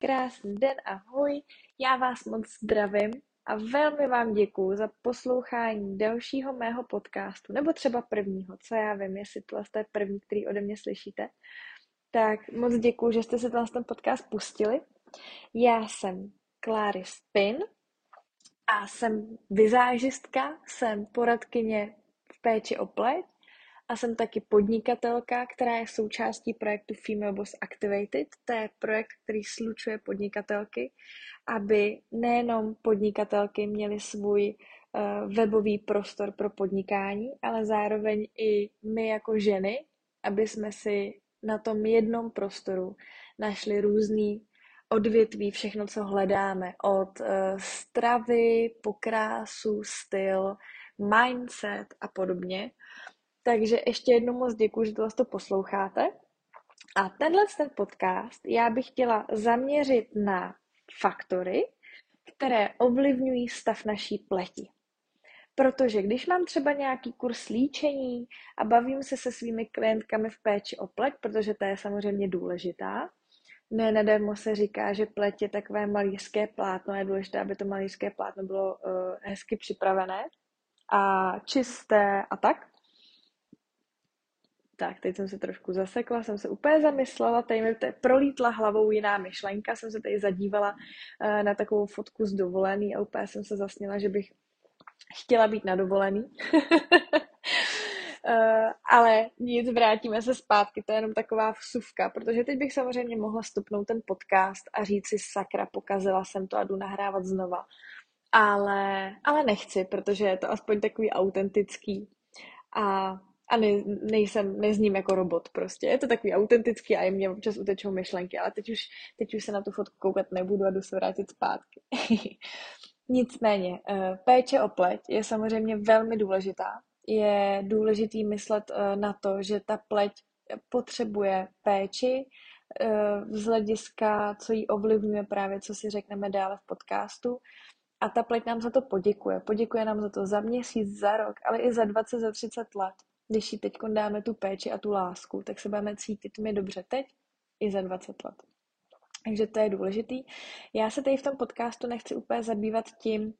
Krásný den, ahoj. Já vás moc zdravím a velmi vám děkuju za poslouchání dalšího mého podcastu, nebo třeba prvního, co já vím, jestli to je první, který ode mě slyšíte. Tak moc děkuju, že jste se ten podcast pustili. Já jsem Kláry Spin a jsem vizážistka, jsem poradkyně v péči o pleť a jsem taky podnikatelka, která je součástí projektu Female Boss Activated. To je projekt, který slučuje podnikatelky, aby nejenom podnikatelky měly svůj uh, webový prostor pro podnikání, ale zároveň i my jako ženy, aby jsme si na tom jednom prostoru našli různý odvětví, všechno, co hledáme, od uh, stravy, pokrásu, styl, mindset a podobně. Takže ještě jednou moc děkuji, že to posloucháte. A tenhle ten podcast já bych chtěla zaměřit na faktory, které ovlivňují stav naší pleti. Protože když mám třeba nějaký kurz líčení a bavím se se svými klientkami v péči o pleť, protože to je samozřejmě důležitá, ne, nedemo se říká, že pleť je takové malířské plátno, je důležité, aby to malířské plátno bylo uh, hezky připravené a čisté a tak. Tak, teď jsem se trošku zasekla, jsem se úplně zamyslela, tady mi prolítla hlavou jiná myšlenka, jsem se tady zadívala uh, na takovou fotku z dovolený a úplně jsem se zasněla, že bych chtěla být na dovolený. uh, ale nic, vrátíme se zpátky, to je jenom taková vsuvka, protože teď bych samozřejmě mohla stopnout ten podcast a říct si sakra, pokazila jsem to a jdu nahrávat znova. Ale, ale nechci, protože je to aspoň takový autentický. A a ne, nejsem, nezním jako robot prostě. Je to takový autentický a mě občas utečou myšlenky, ale teď už, teď už se na tu fotku koukat nebudu a jdu se vrátit zpátky. Nicméně, eh, péče o pleť je samozřejmě velmi důležitá. Je důležitý myslet eh, na to, že ta pleť potřebuje péči, eh, z hlediska, co jí ovlivňuje právě, co si řekneme dále v podcastu. A ta pleť nám za to poděkuje. Poděkuje nám za to za měsíc, za rok, ale i za 20, za 30 let když jí teď dáme tu péči a tu lásku, tak se budeme cítit mi dobře teď i za 20 let. Takže to je důležitý. Já se tady v tom podcastu nechci úplně zabývat tím,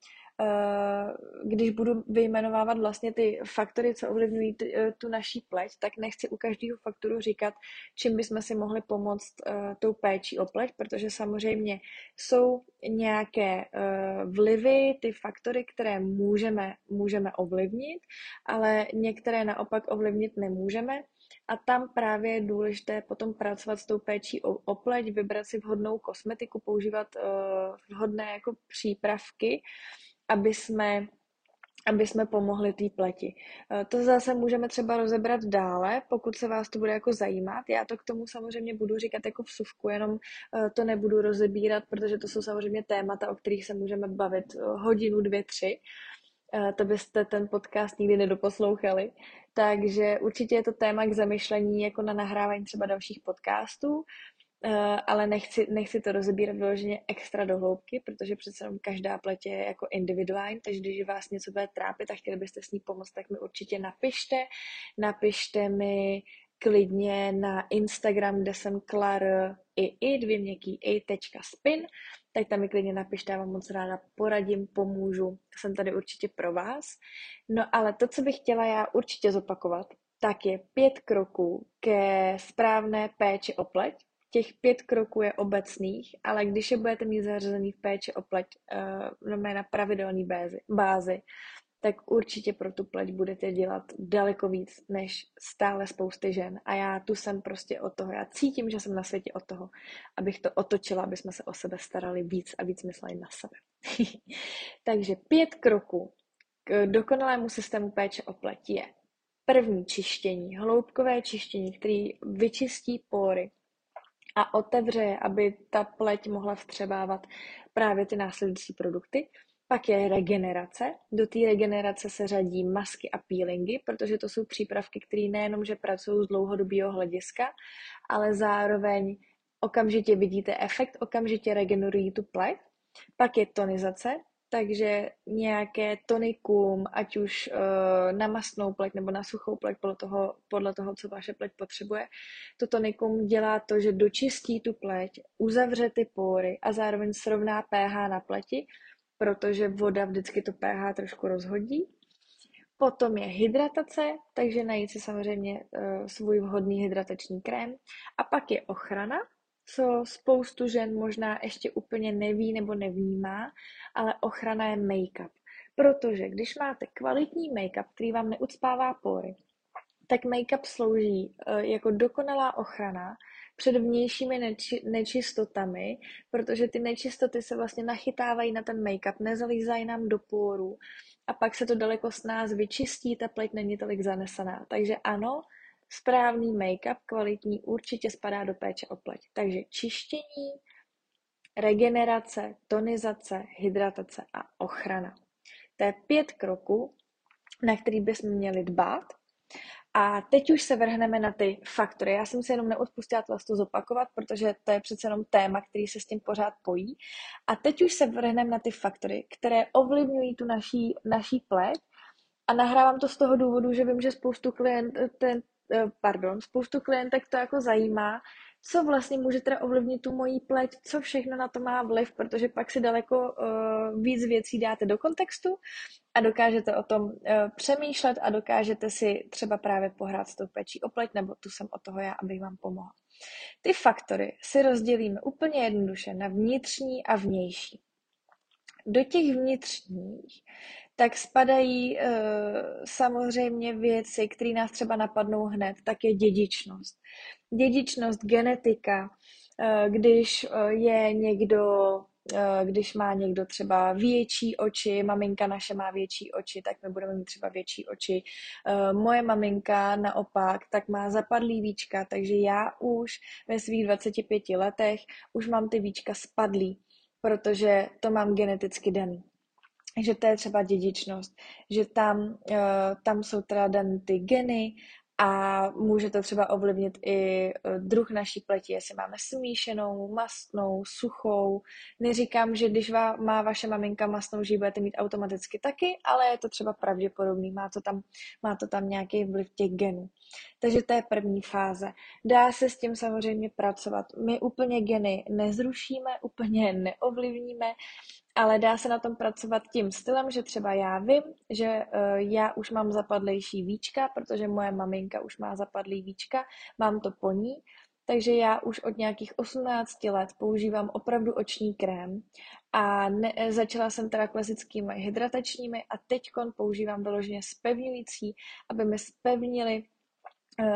když budu vyjmenovávat vlastně ty faktory, co ovlivňují eh, tu naší pleť, tak nechci u každého faktoru říkat, čím bychom si mohli pomoct uh, tou péčí o pleť, protože samozřejmě jsou nějaké uh, vlivy, ty faktory, které můžeme, můžeme ovlivnit, ale některé naopak ovlivnit nemůžeme. A tam právě je důležité potom pracovat s tou péčí o, o pleť, vybrat si vhodnou kosmetiku, používat uh, vhodné jako přípravky, aby jsme aby jsme pomohli té pleti. Eh, to zase můžeme třeba rozebrat dále, pokud se vás to bude jako zajímat. Já to k tomu samozřejmě budu říkat jako vsuvku, jenom eh, to nebudu rozebírat, protože to jsou samozřejmě témata, o kterých se můžeme bavit eh, hodinu, dvě, tři. To byste ten podcast nikdy nedoposlouchali. Takže určitě je to téma k zamyšlení jako na nahrávání třeba dalších podcastů. Uh, ale nechci, nechci to rozebírat vyloženě extra do hloubky, protože přece jenom každá pletě je jako individuální, takže když vás něco bude trápit a chtěli byste s ní pomoct, tak mi určitě napište. Napište mi klidně na Instagram, kde jsem klar i i dvě měkký i tečka spin, tak tam mi klidně napište, já vám moc ráda poradím, pomůžu, jsem tady určitě pro vás. No ale to, co bych chtěla já určitě zopakovat, tak je pět kroků ke správné péči o pleť, těch pět kroků je obecných, ale když je budete mít zařazený v péči o pleť uh, na pravidelné bázi, bázi, tak určitě pro tu pleť budete dělat daleko víc než stále spousty žen. A já tu jsem prostě od toho, já cítím, že jsem na světě od toho, abych to otočila, aby jsme se o sebe starali víc a víc mysleli na sebe. Takže pět kroků k dokonalému systému péče o pleť je první čištění, hloubkové čištění, který vyčistí pory, a otevře je, aby ta pleť mohla vstřebávat právě ty následující produkty. Pak je regenerace. Do té regenerace se řadí masky a peelingy, protože to jsou přípravky, které nejenom, že pracují z dlouhodobého hlediska, ale zároveň okamžitě vidíte efekt, okamžitě regenerují tu pleť. Pak je tonizace, takže nějaké tonikum, ať už uh, na masnou pleť nebo na suchou pleť, podle toho, podle toho, co vaše pleť potřebuje. To tonikum dělá to, že dočistí tu pleť, uzavře ty pory a zároveň srovná pH na pleti, protože voda vždycky to pH trošku rozhodí. Potom je hydratace, takže najít si samozřejmě uh, svůj vhodný hydratační krém. A pak je ochrana, co spoustu žen možná ještě úplně neví nebo nevnímá, ale ochrana je make-up. Protože když máte kvalitní make-up, který vám neucpává pory, tak make-up slouží uh, jako dokonalá ochrana před vnějšími neči, nečistotami, protože ty nečistoty se vlastně nachytávají na ten make-up, nezalízají nám do půru a pak se to daleko s nás vyčistí, ta pleť není tolik zanesená. Takže ano, správný make-up, kvalitní, určitě spadá do péče o pleť. Takže čištění, regenerace, tonizace, hydratace a ochrana. To je pět kroků, na který bychom měli dbát. A teď už se vrhneme na ty faktory. Já jsem si jenom neodpustila to vlastně zopakovat, protože to je přece jenom téma, který se s tím pořád pojí. A teď už se vrhneme na ty faktory, které ovlivňují tu naší, naší pleť. A nahrávám to z toho důvodu, že vím, že spoustu klient, ten, pardon, spoustu klientek to jako zajímá, co vlastně může teda ovlivnit tu mojí pleť, co všechno na to má vliv, protože pak si daleko uh, víc věcí dáte do kontextu a dokážete o tom uh, přemýšlet a dokážete si třeba právě pohrát s tou pečí o pleť, nebo tu jsem o toho já, abych vám pomohla. Ty faktory si rozdělíme úplně jednoduše na vnitřní a vnější. Do těch vnitřních tak spadají uh, samozřejmě věci, které nás třeba napadnou hned, tak je dědičnost. Dědičnost, genetika, uh, když uh, je někdo, když má někdo třeba větší oči, maminka naše má větší oči, tak my budeme mít třeba větší oči. Moje maminka naopak, tak má zapadlý víčka, takže já už ve svých 25 letech už mám ty víčka spadlý, protože to mám geneticky daný že to je třeba dědičnost, že tam, uh, tam jsou teda dané ty geny a může to třeba ovlivnit i eh, druh naší pleti, jestli máme smíšenou, mastnou, suchou. Neříkám, že když má vaše maminka mastnou, že ji budete mít automaticky taky, ale je to třeba pravděpodobný, má to tam, má to tam nějaký vliv těch genů. Takže to je první fáze. Dá se s tím samozřejmě pracovat. My úplně geny nezrušíme, úplně neovlivníme, ale dá se na tom pracovat tím stylem, že třeba já vím, že uh, já už mám zapadlejší víčka, protože moje maminka už má zapadlý víčka, mám to po ní, takže já už od nějakých 18 let používám opravdu oční krém a ne, začala jsem teda klasickými hydratačními a teď používám vyloženě spevňující, aby mi spevnili,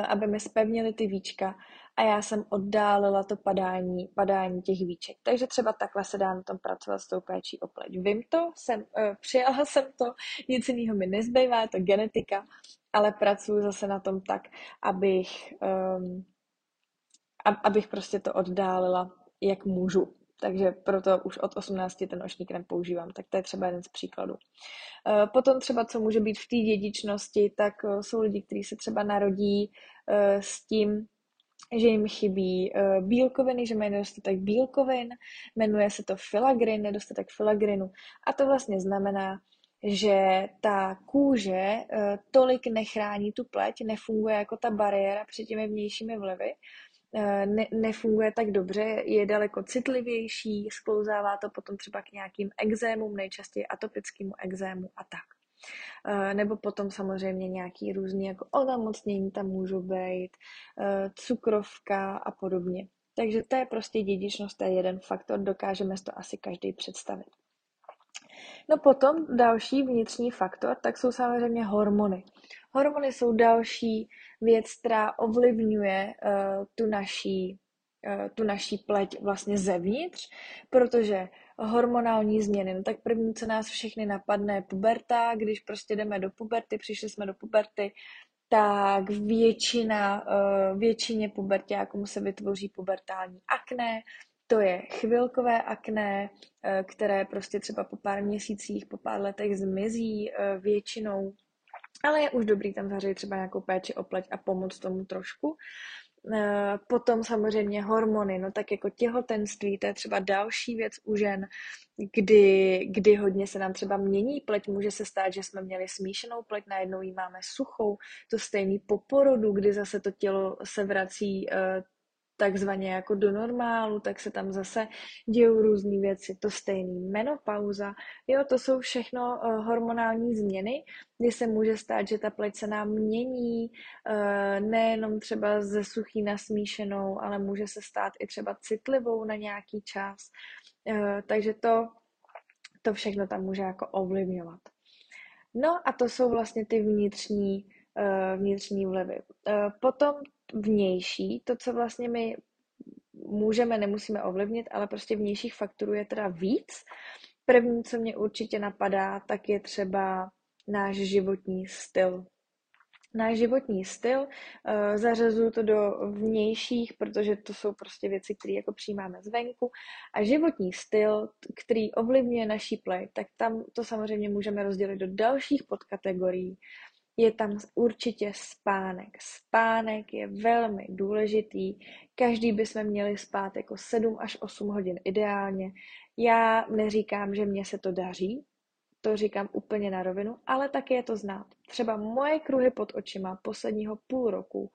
aby mi spevnili ty víčka a já jsem oddálila to padání, padání těch víček. Takže třeba takhle se dá na tom pracovat s tou péčí o pleť. Vím to, jsem, uh, přijala jsem to, nic jiného mi nezbývá, je to genetika, ale pracuji zase na tom tak, abych, um, abych prostě to oddálila, jak můžu. Takže proto už od 18 ten oční krem používám. Tak to je třeba jeden z příkladů. Eh, potom třeba, co může být v té dědičnosti, tak eh, jsou lidi, kteří se třeba narodí s tím, že jim chybí bílkoviny, že mají nedostatek bílkovin, jmenuje se to filagrin, nedostatek filagrinu. A to vlastně znamená, že ta kůže tolik nechrání tu pleť, nefunguje jako ta bariéra před těmi vnějšími vlivy, ne, nefunguje tak dobře, je daleko citlivější, sklouzává to potom třeba k nějakým exémům, nejčastěji atopickému exému a tak. Eh, nebo potom samozřejmě nějaký různý jako onemocnění tam můžou být, eh, cukrovka a podobně. Takže to je prostě dědičnost, to je jeden faktor, dokážeme si to asi každý představit. No potom další vnitřní faktor, tak jsou samozřejmě hormony. Hormony jsou další věc, která ovlivňuje uh, tu naší uh, tu naší pleť vlastně zevnitř, protože hormonální změny. No tak první, co nás všechny napadne, je puberta. Když prostě jdeme do puberty, přišli jsme do puberty, tak většina, eh, většině pubertákům se vytvoří pubertální akné, to je chvilkové akné, eh, které prostě třeba po pár měsících, po pár letech zmizí eh, většinou, ale je už dobrý tam zařadit třeba nějakou péči o pleť a pomoct tomu trošku. Eh, potom samozřejmě hormony, no tak jako těhotenství, to je třeba další věc u žen, kdy, kdy hodně se nám třeba mění pleť. Může se stát, že jsme měli smíšenou pleť, najednou ji máme suchou, to stejný po porodu, kdy zase to tělo se vrací eh, takzvaně jako do normálu, tak se tam zase dějou různé věci. To stejný menopauza, jo, to jsou všechno uh, hormonální změny, kdy se může stát, že ta pleť se nám mění, uh, nejenom třeba ze suchý na smíšenou, ale může se stát i třeba citlivou na nějaký čas. Uh, takže to, to všechno tam může jako ovlivňovat. No a to jsou vlastně ty vnitřní, vnitřní vlivy. Potom vnější, to, co vlastně my můžeme, nemusíme ovlivnit, ale prostě vnějších faktorů je teda víc. První, co mě určitě napadá, tak je třeba náš životní styl. Náš životní styl, uh, zařazuju to do vnějších, protože to jsou prostě věci, které jako přijímáme zvenku. A životní styl, který ovlivňuje naší play, tak tam to samozřejmě můžeme rozdělit do dalších podkategorií je tam určitě spánek. Spánek je velmi důležitý. Každý bychom měli spát jako 7 až 8 hodin ideálně. Já neříkám, že mně se to daří, to říkám úplně na rovinu, ale taky je to znát. Třeba moje kruhy pod očima posledního půl roku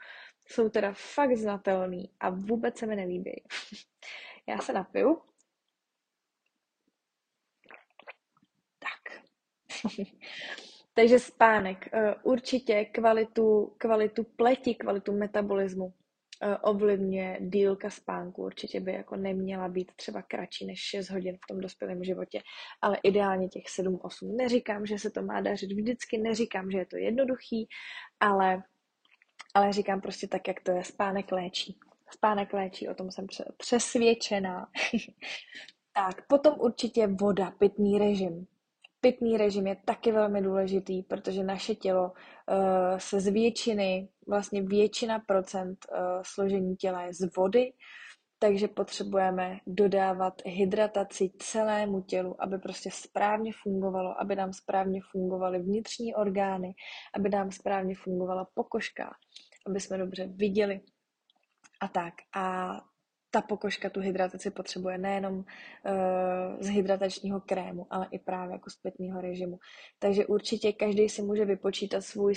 jsou teda fakt znatelný a vůbec se mi nelíbí. Já se napiju. Tak. Takže spánek, eh, určitě kvalitu, kvalitu pleti, kvalitu metabolismu eh, ovlivňuje dílka spánku. Určitě by jako neměla být třeba kratší než 6 hodin v tom dospělém životě, ale ideálně těch 7-8. Neříkám, že se to má dařit vždycky, neříkám, že je to jednoduchý, ale, ale říkám prostě tak, jak to je. Spánek léčí. Spánek léčí, o tom jsem přesvědčená. tak, potom určitě voda, pitný režim pitný režim je taky velmi důležitý, protože naše tělo uh, se z většiny, vlastně většina procent uh, složení těla je z vody, takže potřebujeme dodávat hydrataci celému tělu, aby prostě správně fungovalo, aby nám správně fungovaly vnitřní orgány, aby nám správně fungovala pokožka, aby jsme dobře viděli a tak. A ta pokožka tu hydrataci potřebuje nejenom uh, z hydratačního krému, ale i právě jako z pitného režimu. Takže určitě každý si může vypočítat svůj,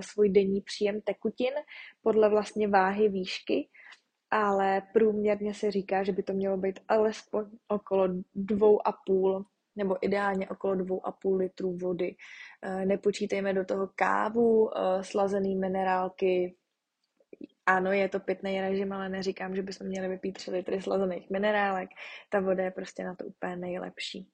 svůj denní příjem tekutin podle vlastně váhy výšky, ale průměrně se říká, že by to mělo být alespoň okolo dvou a půl nebo ideálně okolo dvou a půl litru vody. Eh, nepočítejme do toho kávu, eh, slazený minerálky, ano, je to pitný režim, ale neříkám, že bychom měli vypít 3 litry slazených minerálek. Ta voda je prostě na to úplně nejlepší.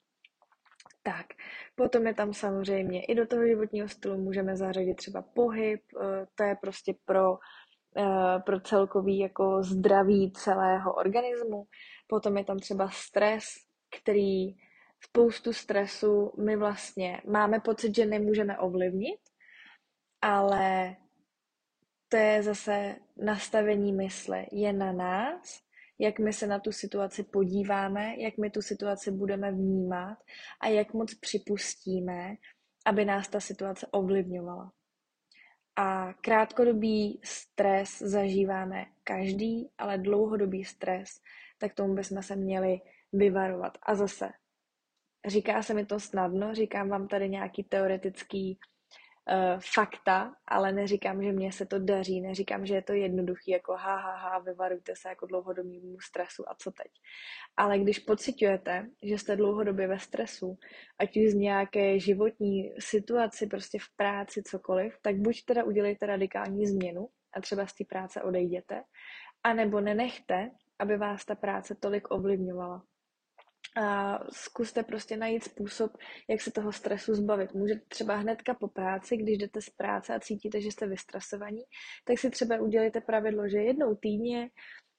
Tak, potom je tam samozřejmě i do toho životního stylu můžeme zařadit třeba pohyb, eh, to je prostě pro, eh, pro celkový jako zdraví celého organismu. Potom je tam třeba stres, který spoustu stresu my vlastně máme pocit, že nemůžeme ovlivnit, ale to je zase nastavení mysle. Je na nás, jak my se na tu situaci podíváme, jak my tu situaci budeme vnímat a jak moc připustíme, aby nás ta situace ovlivňovala. A krátkodobý stres zažíváme každý, ale dlouhodobý stres, tak tomu bychom se měli vyvarovat. A zase, říká se mi to snadno, říkám vám tady nějaký teoretický uh, fakta, ale neříkám, že mně se to daří, neříkám, že je to jednoduchý, jako ha, ha, ha, vyvarujte se jako dlouhodobému stresu a co teď. Ale když pocitujete, že jste dlouhodobě ve stresu, ať už z nějaké životní situaci, prostě v práci, cokoliv, tak buď teda udělejte radikální změnu a třeba z té práce odejděte, anebo nenechte, aby vás ta práce tolik ovlivňovala a zkuste prostě najít způsob, jak se toho stresu zbavit. Můžete třeba hnedka po práci, když jdete z práce a cítíte, že jste vystresovaní, tak si třeba udělejte pravidlo, že jednou týdně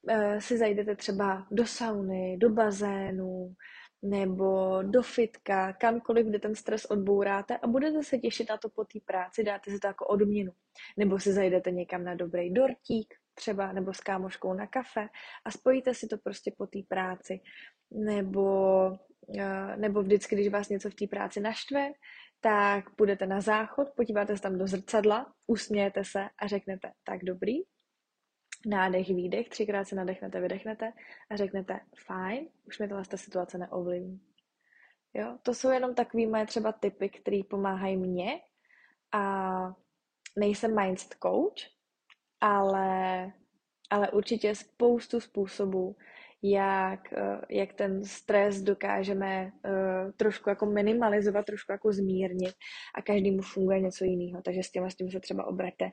uh, si zajdete třeba do sauny, do bazénu, nebo do fitka, kamkoliv, kde ten stres odbouráte a budete se těšit na to po té práci, dáte si to jako odměnu. Nebo si zajdete někam na dobrý dortík, třeba, nebo s kámoškou na kafe a spojíte si to prostě po té práci nebo, eh, nebo vždycky, když vás něco v té práci naštve, tak půjdete na záchod, podíváte se tam do zrcadla, usmějete se a řeknete, tak dobrý, nádech, výdech, třikrát se nadechnete, vydechnete a řeknete, fajn, už mi tohle ta situace neovlivní. Jo? To jsou jenom takový moje třeba typy, které pomáhají mně a nejsem mindset coach, ale, ale určitě spoustu způsobů, jak, eh, jak ten stres dokážeme uh, trošku jako minimalizovat, trošku jako zmírnit a každému funguje něco jiného. Takže s tím, s tím se třeba obraťte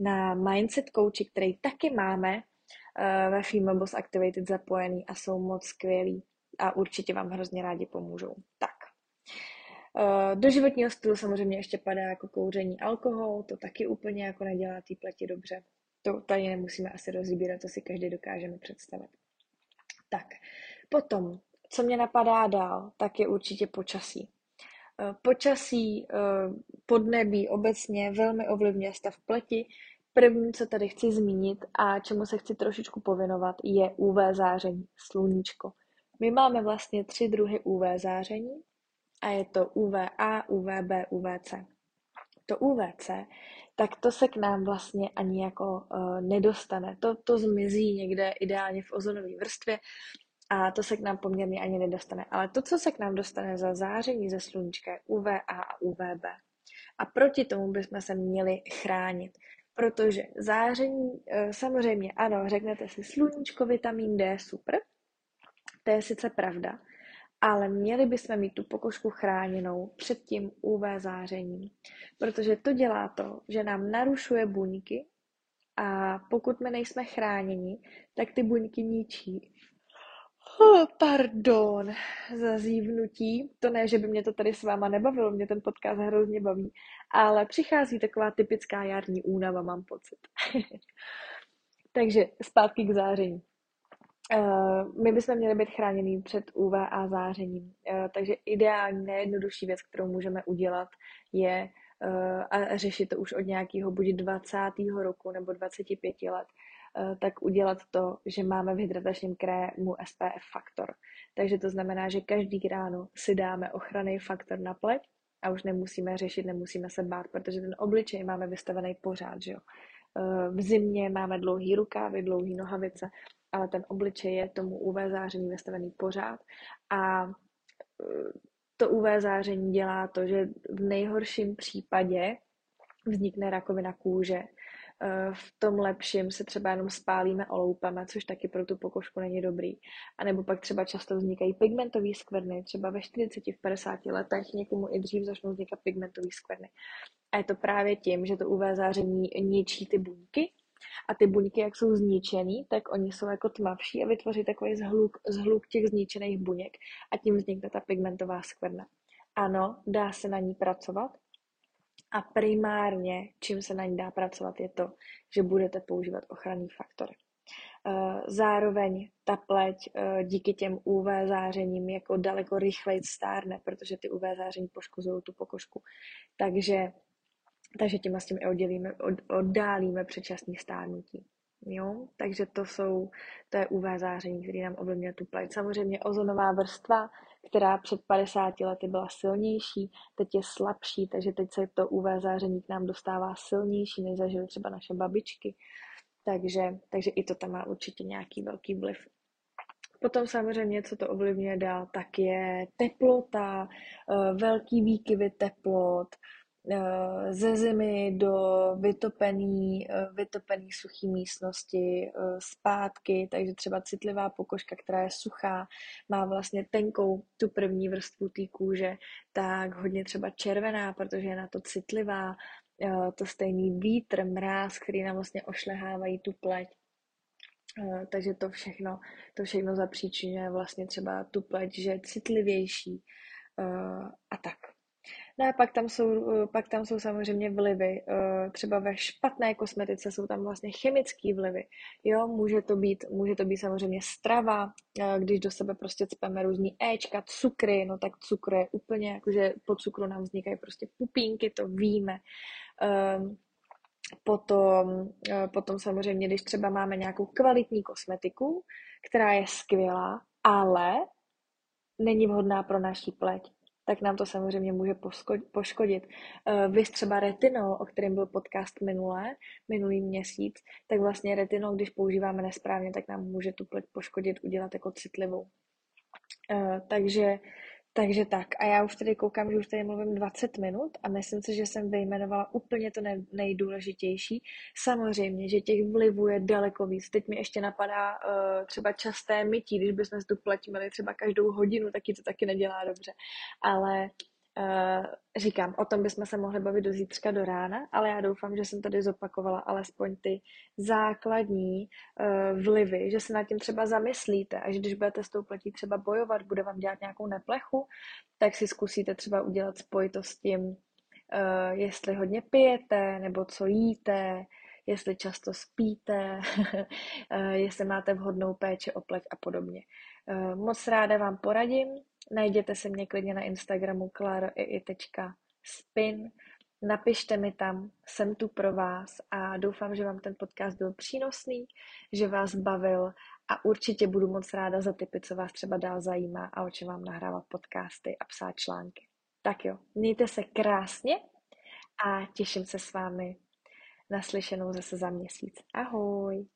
na Mindset Coachy, který taky máme uh, ve Female Boss Activated zapojený a jsou moc skvělí a určitě vám hrozně rádi pomůžou. Tak. Do životního stylu samozřejmě ještě padá jako kouření alkohol, to taky úplně jako nedělá té pleti dobře. To tady nemusíme asi rozbírat, to si každý dokážeme představit. Tak, potom, co mě napadá dál, tak je určitě počasí. Eh, počasí, eh, podnebí obecně velmi ovlivňuje stav pleti. První, co tady chci zmínit a čemu se chci trošičku povinovat, je UV záření, sluníčko. My máme vlastně tři druhy UV záření a je to UVA, UVB, UVC. To UVC, tak to se k nám vlastně ani jako uh, nedostane. To, to zmizí někde ideálně v ozonové vrstvě a to se k nám poměrně ani nedostane. Ale to, co se k nám dostane za záření ze sluníčka, je UVA a UVB. A proti tomu bychom se měli chránit. Protože záření, uh, samozřejmě, ano, řeknete si sluníčko, vitamin D, super, to je sice pravda, ale měli bychom mít tu pokožku chráněnou před tím UV zářením, protože to dělá to, že nám narušuje buňky a pokud my nejsme chráněni, tak ty buňky ničí. Oh, pardon za zívnutí. To ne, že by mě to tady s váma nebavilo, mě ten podcast hrozně baví, ale přichází taková typická jarní únava, mám pocit. Takže zpátky k záření. Uh, my bychom měli být chráněni před UVA zářením. Uh, takže ideální, nejjednodušší věc, kterou můžeme udělat, je uh, a řešit to už od nějakého buď 20. roku nebo 25 let, tak udělat to, že máme v hydratačním krému SPF faktor. Takže to znamená, že každý ráno si dáme ochranný faktor na pleť a už nemusíme řešit, nemusíme se bát, protože ten obličej máme vystavený pořád, že jo. V zimě máme dlouhý rukávy, dlouhý nohavice, ale ten obličej je tomu UV záření vystavený pořád a e, to UV záření dělá to, že v nejhorším případě vznikne rakovina kůže. E, v tom lepším se třeba jenom spálíme, oloupeme, což taky pro tu pokožku není dobrý. A nebo pak třeba často vznikají pigmentové skvrny, třeba ve 40, v 50 letech, někomu i dřív začnou vznikat pigmentové skvrny. A je to právě tím, že to UV záření ničí ty buňky, a ty buňky, jak jsou zničený, tak oni jsou jako tmavší a vytvoří takový zhluk, zhluk těch zničených buněk a tím vznikne ta pigmentová skvrna. Ano, dá se na ní pracovat a primárně, čím se na ní dá pracovat, je to, že budete používat ochranný faktory. Eh, zároveň ta pleť eh, díky těm UV zářením jako daleko rychleji stárne, protože ty UV záření poškozují tu pokožku. Takže takže tím a s tím i oddělíme, od, oddálíme předčasný stárnutí. Jo? Takže to jsou, to je UV záření, který nám ovlivňuje tu pleť. Samozřejmě ozonová vrstva, která před 50 lety byla silnější, teď je slabší, takže teď se to UV záření k nám dostává silnější, než zažili třeba naše babičky. Takže, takže i to tam má určitě nějaký velký vliv. Potom samozřejmě, co to ovlivňuje dál, tak je teplota, eh, velký výkyvy teplot, ze zimy do vytopený, eh, vytopený suchý místnosti eh, zpátky, takže třeba citlivá pokožka, která je suchá, má vlastně tenkou tu první vrstvu té kůže, tak hodně třeba červená, protože je na to citlivá, to stejný vítr, mráz, který nám vlastně ošlehávají tu pleť. Takže to všechno, to všechno zapříčinuje vlastně třeba tu pleť, že je citlivější a tak. No a pak tam jsou, eh, pak tam jsou samozřejmě vlivy. Eh, třeba ve špatné kosmetice jsou tam vlastně chemické vlivy. Jo, může to být, může to být samozřejmě strava, eh, když do sebe prostě cpeme různý Ečka, cukry, no tak cukr je úplně, jakože po cukru nám vznikají prostě pupínky, to víme. Ehm, potom, potom samozřejmě, když třeba máme nějakou kvalitní kosmetiku, která je skvělá, ale není vhodná pro naší pleť, tak nám to samozřejmě může poškodit. Eh, vy třeba retinol, o kterém byl podcast minulé, minulý měsíc, tak vlastně retinol, když používáme nesprávně, tak nám může tu pleť poškodit, udělat jako citlivou. Eh, takže takže tak, a já už tady koukám, že už tady mluvím 20 minut a myslím si, že jsem vyjmenovala úplně to nejdůležitější. Samozřejmě, že těch vlivů je daleko víc. Teď mi ještě napadá uh, třeba časté mytí, když bychom tu pleť měli třeba každou hodinu, taky to taky nedělá dobře. Ale říkám, o tom bychom se mohli bavit do zítřka do rána, ale já doufám, že jsem tady zopakovala alespoň ty základní uh, vlivy, že se nad tím třeba zamyslíte a že když budete s tou pletí třeba bojovat, bude vám dělat nějakou neplechu, tak si zkusíte třeba udělat spojitost s tím, uh, jestli hodně pijete, nebo co jíte, jestli často spíte, jestli máte vhodnou péči o pleť a podobně. Moc ráda vám poradím, Najděte se mě klidně na Instagramu klaroii.spin. Napište mi tam, jsem tu pro vás a doufám, že vám ten podcast byl přínosný, že vás bavil a určitě budu moc ráda za tipy, co vás třeba dál zajímá a o čem vám nahrávat podcasty a psát články. Tak jo, mějte se krásně a těším se s vámi naslyšenou zase za měsíc. Ahoj!